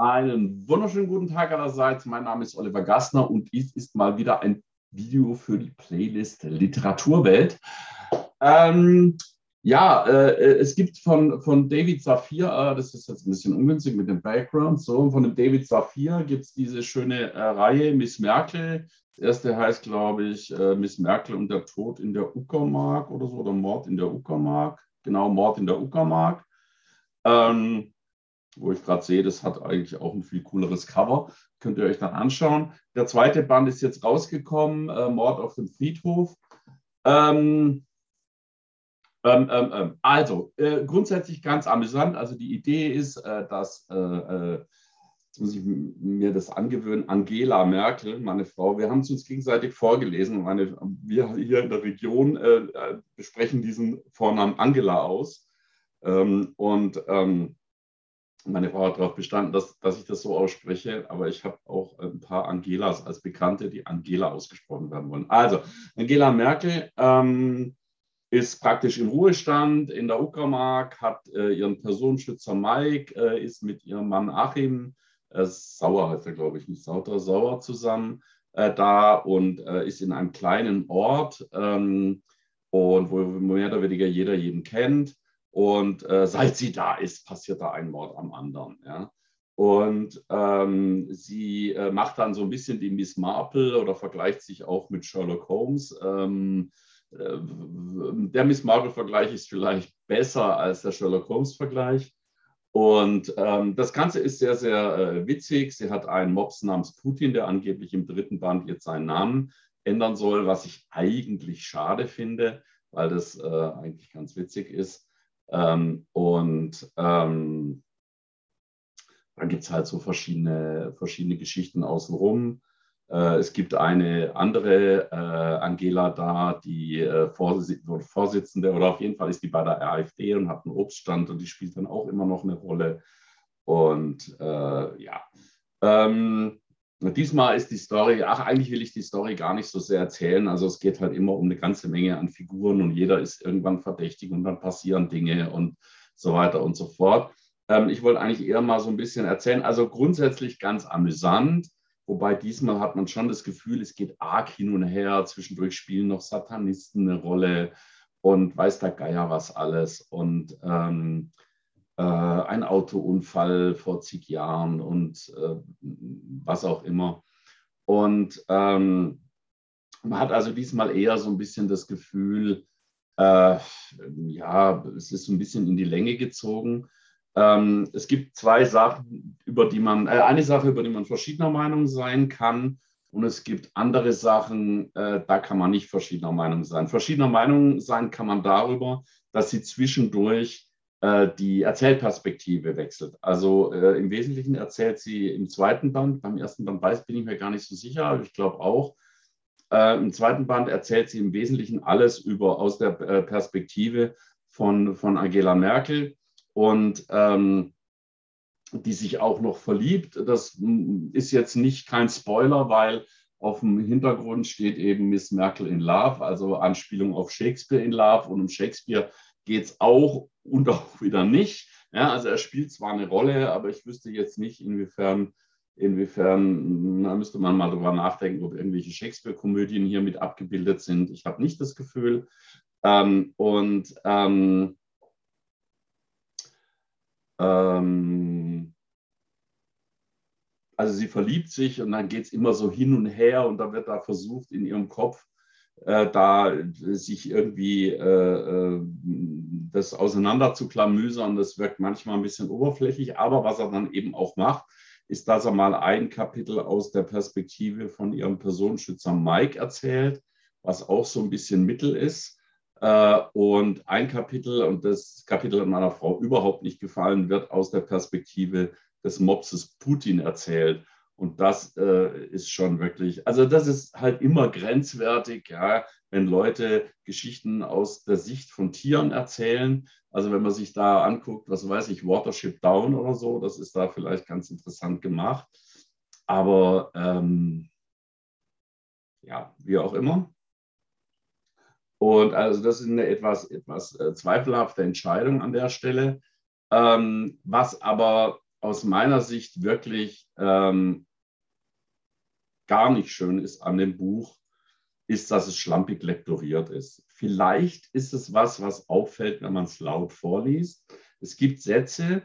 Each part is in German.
Einen wunderschönen guten Tag allerseits. Mein Name ist Oliver Gassner und dies ist mal wieder ein Video für die Playlist Literaturwelt. Ähm, ja, äh, es gibt von, von David Safir, äh, das ist jetzt ein bisschen ungünstig mit dem Background, so, von dem David Safir gibt es diese schöne äh, Reihe Miss Merkel. Das erste heißt, glaube ich, äh, Miss Merkel und der Tod in der Uckermark oder so, oder Mord in der Uckermark. Genau, Mord in der Uckermark. Ähm, wo ich gerade sehe, das hat eigentlich auch ein viel cooleres Cover. Könnt ihr euch dann anschauen. Der zweite Band ist jetzt rausgekommen, äh, Mord auf dem Friedhof. Ähm, ähm, ähm, ähm also, äh, grundsätzlich ganz amüsant. Also die Idee ist, äh, dass, äh, äh, jetzt muss ich mir das angewöhnen, Angela Merkel, meine Frau, wir haben es uns gegenseitig vorgelesen. Meine, wir hier in der Region äh, besprechen diesen Vornamen Angela aus. Ähm, und ähm, meine Frau hat darauf bestanden, dass, dass ich das so ausspreche, aber ich habe auch ein paar Angelas als Bekannte, die Angela ausgesprochen werden wollen. Also, Angela Merkel ähm, ist praktisch im Ruhestand in der Uckermark, hat äh, ihren Personenschützer Mike, äh, ist mit ihrem Mann Achim, äh, Sauer heißt er, glaube ich, nicht Sauter, Sauer zusammen äh, da und äh, ist in einem kleinen Ort ähm, und wo mehr oder weniger jeder jeden kennt. Und äh, seit sie da ist, passiert da ein Mord am anderen. Ja? Und ähm, sie äh, macht dann so ein bisschen die Miss Marple oder vergleicht sich auch mit Sherlock Holmes. Ähm, äh, der Miss Marple-Vergleich ist vielleicht besser als der Sherlock Holmes-Vergleich. Und ähm, das Ganze ist sehr, sehr äh, witzig. Sie hat einen Mops namens Putin, der angeblich im dritten Band jetzt seinen Namen ändern soll, was ich eigentlich schade finde, weil das äh, eigentlich ganz witzig ist. Ähm, und ähm, dann gibt es halt so verschiedene, verschiedene Geschichten außenrum. Äh, es gibt eine andere äh, Angela da, die äh, Vorsitzende oder auf jeden Fall ist die bei der AfD und hat einen Obststand und die spielt dann auch immer noch eine Rolle. Und äh, ja, ähm, Diesmal ist die Story, ach, eigentlich will ich die Story gar nicht so sehr erzählen. Also es geht halt immer um eine ganze Menge an Figuren und jeder ist irgendwann verdächtig und dann passieren Dinge und so weiter und so fort. Ähm, ich wollte eigentlich eher mal so ein bisschen erzählen. Also grundsätzlich ganz amüsant, wobei diesmal hat man schon das Gefühl, es geht arg hin und her. Zwischendurch spielen noch Satanisten eine Rolle und weiß der Geier was alles. Und ähm, äh, ein Autounfall vor zig Jahren und äh, was auch immer. Und ähm, man hat also diesmal eher so ein bisschen das Gefühl, äh, ja, es ist so ein bisschen in die Länge gezogen. Ähm, es gibt zwei Sachen, über die man, äh, eine Sache, über die man verschiedener Meinung sein kann. Und es gibt andere Sachen, äh, da kann man nicht verschiedener Meinung sein. Verschiedener Meinung sein kann man darüber, dass sie zwischendurch äh, die Erzählperspektive wechselt. Also äh, im Wesentlichen erzählt sie im zweiten Band, beim ersten Band weiß, bin ich mir gar nicht so sicher, aber ich glaube auch, äh, im zweiten Band erzählt sie im Wesentlichen alles über aus der äh, Perspektive von, von Angela Merkel und ähm, die sich auch noch verliebt. Das mm, ist jetzt nicht kein Spoiler, weil auf dem Hintergrund steht eben Miss Merkel in Love, also Anspielung auf Shakespeare in Love. Und um Shakespeare geht es auch und auch wieder nicht. Ja, also er spielt zwar eine Rolle, aber ich wüsste jetzt nicht, inwiefern, inwiefern, da müsste man mal drüber nachdenken, ob irgendwelche Shakespeare-Komödien hier mit abgebildet sind. Ich habe nicht das Gefühl. Ähm, und ähm, ähm, also sie verliebt sich und dann geht es immer so hin und her und da wird da versucht, in ihrem Kopf äh, da sich irgendwie äh, äh, das auseinander zu klamüsern, das wirkt manchmal ein bisschen oberflächlich, aber was er dann eben auch macht, ist, dass er mal ein Kapitel aus der Perspektive von ihrem Personenschützer Mike erzählt, was auch so ein bisschen Mittel ist. Äh, und ein Kapitel, und das Kapitel meiner Frau überhaupt nicht gefallen, wird aus der Perspektive des Mopses Putin erzählt. Und das äh, ist schon wirklich, also das ist halt immer grenzwertig, ja, wenn Leute Geschichten aus der Sicht von Tieren erzählen. Also wenn man sich da anguckt, was weiß ich, Watership Down oder so, das ist da vielleicht ganz interessant gemacht. Aber ähm, ja, wie auch immer. Und also das ist eine etwas, etwas äh, zweifelhafte Entscheidung an der Stelle. Ähm, was aber aus meiner Sicht wirklich ähm, gar nicht schön ist an dem Buch, ist, dass es schlampig lektoriert ist. Vielleicht ist es was, was auffällt, wenn man es laut vorliest. Es gibt Sätze,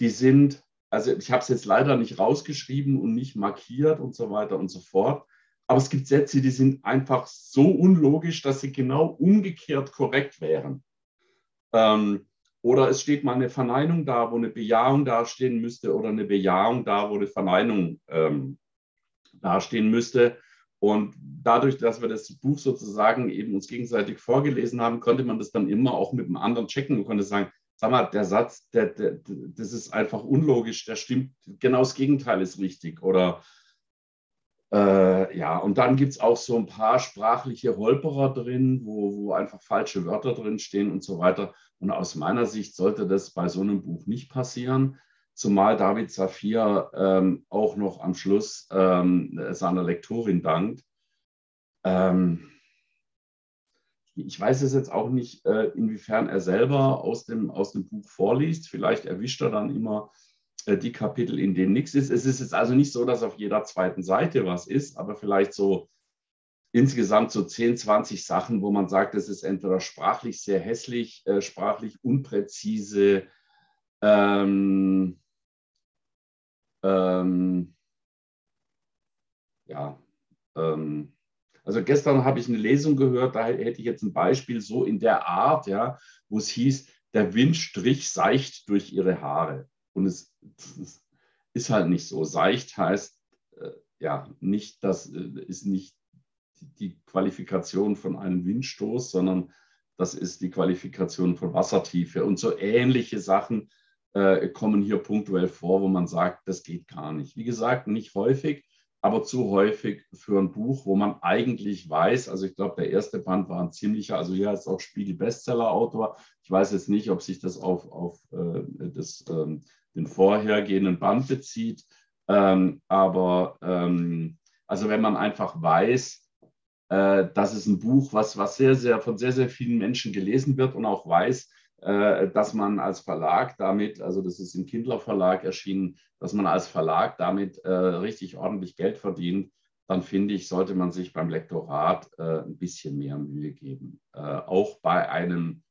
die sind, also ich habe es jetzt leider nicht rausgeschrieben und nicht markiert und so weiter und so fort. Aber es gibt Sätze, die sind einfach so unlogisch, dass sie genau umgekehrt korrekt wären. Ähm, oder es steht mal eine Verneinung da, wo eine Bejahung dastehen müsste, oder eine Bejahung da, wo eine Verneinung ähm, dastehen müsste. Und dadurch, dass wir das Buch sozusagen eben uns gegenseitig vorgelesen haben, konnte man das dann immer auch mit einem anderen checken und konnte sagen, sag mal, der Satz, der, der, das ist einfach unlogisch, der stimmt, genau das Gegenteil ist richtig. Oder äh, ja, und dann gibt es auch so ein paar sprachliche Holperer drin, wo, wo einfach falsche Wörter drin stehen und so weiter. Und aus meiner Sicht sollte das bei so einem Buch nicht passieren zumal David Safir ähm, auch noch am Schluss ähm, seiner Lektorin dankt. Ähm, ich weiß es jetzt auch nicht, äh, inwiefern er selber aus dem, aus dem Buch vorliest. Vielleicht erwischt er dann immer äh, die Kapitel, in denen nichts ist. Es ist jetzt also nicht so, dass auf jeder zweiten Seite was ist, aber vielleicht so insgesamt so 10, 20 Sachen, wo man sagt, es ist entweder sprachlich sehr hässlich, äh, sprachlich unpräzise, ähm, ähm, ja, ähm, also gestern habe ich eine Lesung gehört, da hätte ich jetzt ein Beispiel so in der Art, ja, wo es hieß, der Wind strich seicht durch ihre Haare. Und es, es ist halt nicht so. Seicht heißt äh, ja nicht, das äh, ist nicht die Qualifikation von einem Windstoß, sondern das ist die Qualifikation von Wassertiefe. Und so ähnliche Sachen äh, kommen hier punktuell vor, wo man sagt, das geht gar nicht. Wie gesagt, nicht häufig, aber zu häufig für ein Buch, wo man eigentlich weiß, also ich glaube, der erste Band war ein ziemlicher, also hier ist auch Spiegel Bestseller-Autor. Ich weiß jetzt nicht, ob sich das auf, auf äh, das, ähm, den vorhergehenden Band bezieht, ähm, aber ähm, also wenn man einfach weiß, äh, das ist ein Buch, was, was sehr, sehr von sehr, sehr vielen Menschen gelesen wird und auch weiß, dass man als Verlag damit, also das ist im Kindler Verlag erschienen, dass man als Verlag damit äh, richtig ordentlich Geld verdient, dann finde ich, sollte man sich beim Lektorat äh, ein bisschen mehr Mühe geben. Äh, auch bei einem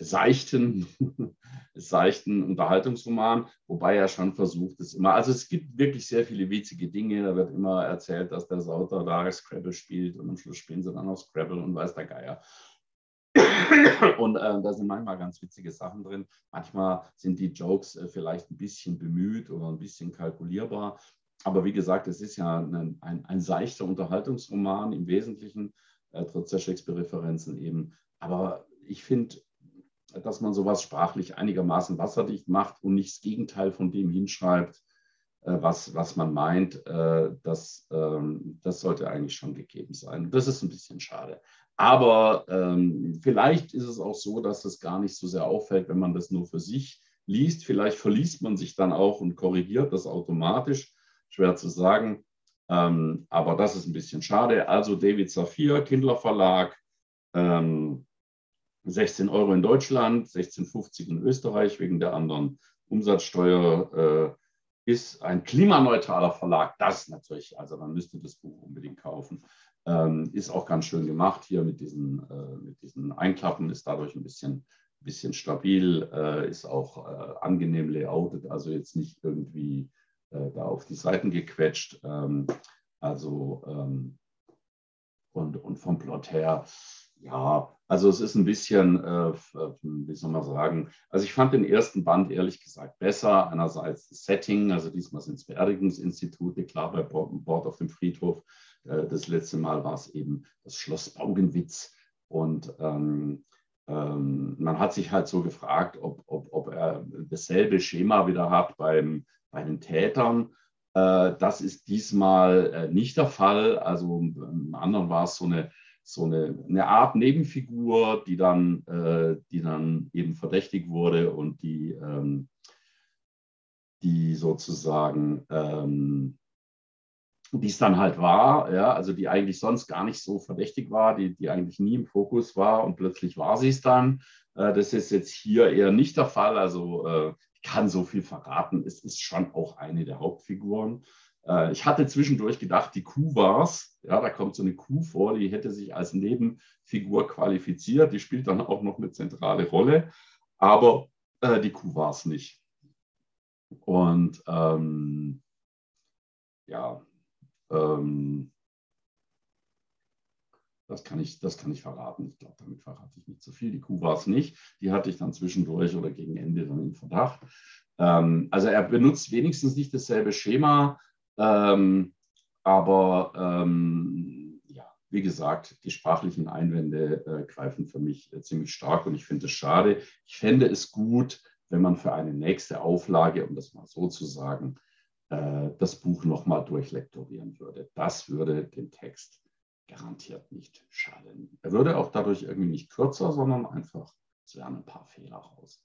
seichten, seichten Unterhaltungsroman, wobei er schon versucht es immer. Also es gibt wirklich sehr viele witzige Dinge. Da wird immer erzählt, dass der Sauter da Scrabble spielt und am Schluss spielen sie dann auch Scrabble und weiß der Geier. Und äh, da sind manchmal ganz witzige Sachen drin. Manchmal sind die Jokes äh, vielleicht ein bisschen bemüht oder ein bisschen kalkulierbar. Aber wie gesagt, es ist ja ein, ein, ein seichter Unterhaltungsroman im Wesentlichen, äh, trotz der Shakespeare-Referenzen eben. Aber ich finde, dass man sowas sprachlich einigermaßen wasserdicht macht und nicht das Gegenteil von dem hinschreibt, äh, was, was man meint, äh, das, ähm, das sollte eigentlich schon gegeben sein. Das ist ein bisschen schade. Aber ähm, vielleicht ist es auch so, dass es gar nicht so sehr auffällt, wenn man das nur für sich liest. Vielleicht verliest man sich dann auch und korrigiert das automatisch. Schwer zu sagen. Ähm, aber das ist ein bisschen schade. Also David Safir, Kindler Verlag, ähm, 16 Euro in Deutschland, 16,50 in Österreich wegen der anderen Umsatzsteuer. Äh, ist ein klimaneutraler Verlag. Das natürlich, also man müsste das Buch unbedingt kaufen. Ähm, ist auch ganz schön gemacht hier mit diesen, äh, mit diesen Einklappen, ist dadurch ein bisschen, bisschen stabil, äh, ist auch äh, angenehm layoutet, also jetzt nicht irgendwie äh, da auf die Seiten gequetscht. Ähm, also ähm, und, und vom Plot her, ja, also es ist ein bisschen, äh, wie soll man sagen, also ich fand den ersten Band ehrlich gesagt besser. Einerseits das Setting, also diesmal sind es Beerdigungsinstitute, klar bei Bord auf dem Friedhof äh, das letzte Mal war es eben das Schloss Baugenwitz. Und ähm, ähm, man hat sich halt so gefragt, ob, ob, ob er dasselbe Schema wieder hat beim, bei den Tätern. Äh, das ist diesmal äh, nicht der Fall. Also im anderen war es so eine, so eine, eine Art Nebenfigur, die dann, äh, die dann eben verdächtig wurde und die, ähm, die sozusagen ähm, die es dann halt war, ja, also die eigentlich sonst gar nicht so verdächtig war, die, die eigentlich nie im Fokus war und plötzlich war sie es dann. Äh, das ist jetzt hier eher nicht der Fall. Also äh, ich kann so viel verraten. Es ist schon auch eine der Hauptfiguren. Äh, ich hatte zwischendurch gedacht, die Kuh war es. Ja, da kommt so eine Kuh vor, die hätte sich als Nebenfigur qualifiziert. Die spielt dann auch noch eine zentrale Rolle. Aber äh, die Kuh war es nicht. Und ähm, ja, ähm, das kann, ich, das kann ich verraten. Ich glaube, damit verrate ich nicht zu so viel. Die Kuh war es nicht. Die hatte ich dann zwischendurch oder gegen Ende dann im Verdacht. Ähm, also er benutzt wenigstens nicht dasselbe Schema. Ähm, aber ähm, ja, wie gesagt, die sprachlichen Einwände äh, greifen für mich äh, ziemlich stark und ich finde es schade. Ich fände es gut, wenn man für eine nächste Auflage, um das mal so zu sagen, äh, das Buch nochmal durchlektorieren würde. Das würde den Text garantiert nicht schaden. Er würde auch dadurch irgendwie nicht kürzer, sondern einfach, es wären ein paar Fehler raus.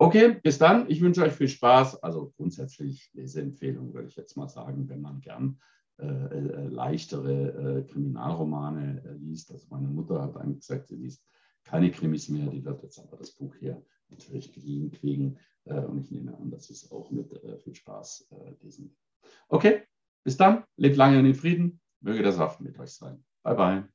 Okay, bis dann. Ich wünsche euch viel Spaß. Also grundsätzlich Leseempfehlung würde ich jetzt mal sagen, wenn man gern äh, äh, leichtere äh, Kriminalromane äh, liest. Also meine Mutter hat eigentlich gesagt, sie liest keine Krimis mehr. Die wird jetzt aber das Buch hier natürlich geliehen kriegen. Äh, und ich nehme an, dass es auch mit viel Spaß lesen. Okay, bis dann. Lebt lange in Frieden. Möge der Saft mit euch sein. Bye, bye.